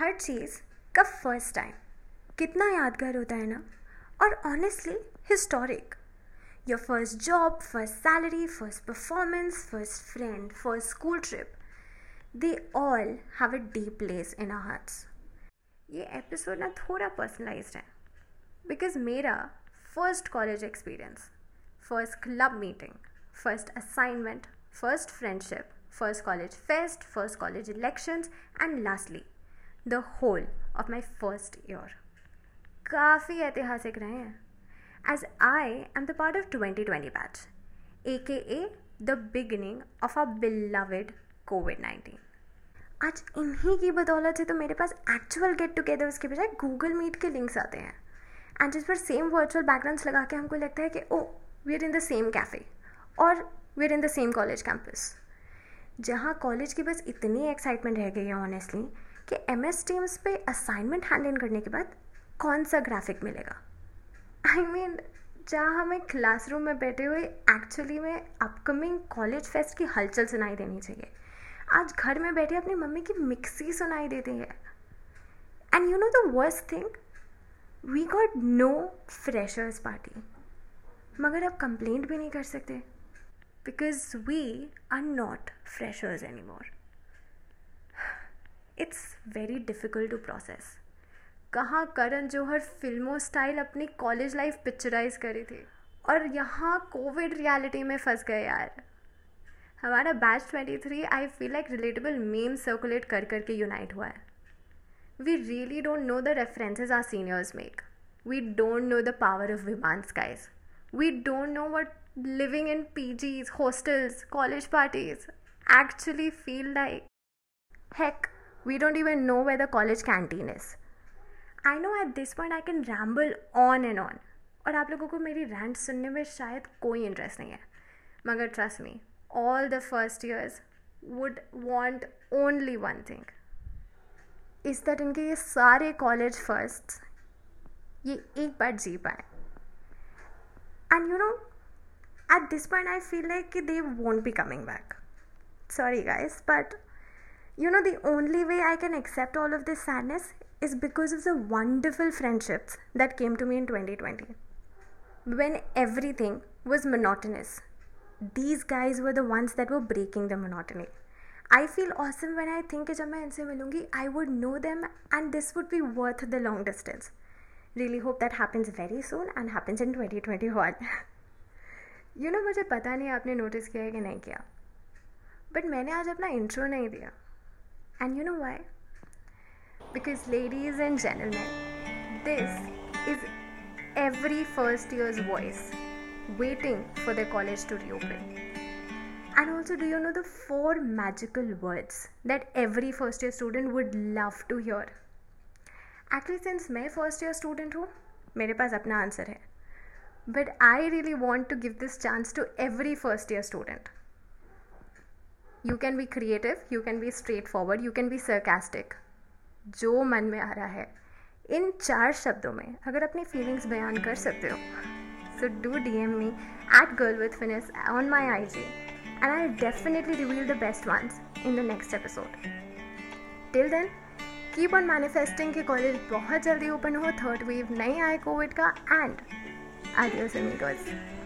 हर चीज़ का first time कितना यादगार होता है ना? और honestly historic your first job first salary first performance first friend first school trip they all have a deep place in our hearts ये episode ना थोड़ा पर्सनलाइज है. बिकॉज़ मेरा first college experience first club meeting first assignment first friendship first college fest, first college elections, and lastly, the whole of my first year काफ़ी ऐतिहासिक रहे हैं। As I am the part of 2020 batch A K A the beginning of a beloved Covid nineteen आज इन्हीं की बदौलत से तो मेरे पास एक्चुअल गेट टुगेदर्स के बजाय गूगल मीट के लिंक्स आते हैं। एंड जिस पर सेम वर्चुअल बैकग्राउंड्स लगा के हमको लगता है कि ओ we are in the same cafe और we are in the same college campus जहाँ कॉलेज की बस इतनी एक्साइटमेंट रह गई है ऑनेस्टली कि एम एस टीम्स पे असाइनमेंट हैंडल करने के बाद कौन सा ग्राफिक मिलेगा? आई I मीन mean, जहाँ हमें क्लासरूम में बैठे हुए एक्चुअली में अपकमिंग कॉलेज फेस्ट की हलचल सुनाई देनी चाहिए। आज घर में बैठे अपनी मम्मी की मिक्सी सुनाई देती है। And you know the worst thing we got no freshers party मगर अब कंप्लेंट भी नहीं कर सकते। Because we are not freshers anymore. It's very difficult to process. कहाँ करण जौहर फ़िल्मों स्टाइल अपनी कॉलेज लाइफ पिक्चराइज करी थी? और यहाँ कोविड रियलिटी में फंस गए यार। हमारा batch 23 I feel like relatable meme circulate कर करके यूनाइट हुआ है। We really don't know the references our seniors make we don't know the power of विमान skies we don't know what living in P Gs hostels college parties actually feel like. Heck, we don't even know where the college canteen is. I know at this point I can ramble on and on और आप लोगों को मेरी rant सुनने में शायद कोई interest नहीं है मगर trust me all the first years would want only one thing is that इनके ये सारे कॉलेज फ़र्स्ट ये एक बार जी पाए and you know at this point i feel like they won't be coming back sorry guys but you know the only way i can accept all of this sadness is because of the wonderful friendships that came to me in 2020 when everything was monotonous these guys were the ones that were breaking the monotony I feel awesome when I think कि जब मैं इनसे मिलूँगी I would know them and this would be worth the long distance. Really hope that happens very soon and happens in 2021. You you know know, मुझे पता नहीं आपने notice किया है कि नहीं किया बट मैंने आज अपना इंट्रो नहीं दिया And you know why because ladies and gentleman this is every first year's voice waiting for their college to reopen. And also, do you know the four magical words that every first year student would love to hear? Actually, since मैं first year student हूँ मेरे पास अपना answer है but I really want to give this chance to every first year you can be creative you can be straightforward you can be sarcastic जो मन में आ रहा है। इन चार शब्दों में अगर अपनी फीलिंग्स बयान कर सकते हो so do D M me at girl with finesse on my I G and I definitely reveal the best ones in the next episode till then keep on manifesting के कॉलेज बहुत जल्दी open हो third wave नहीं आए Covid का and I dears and me girls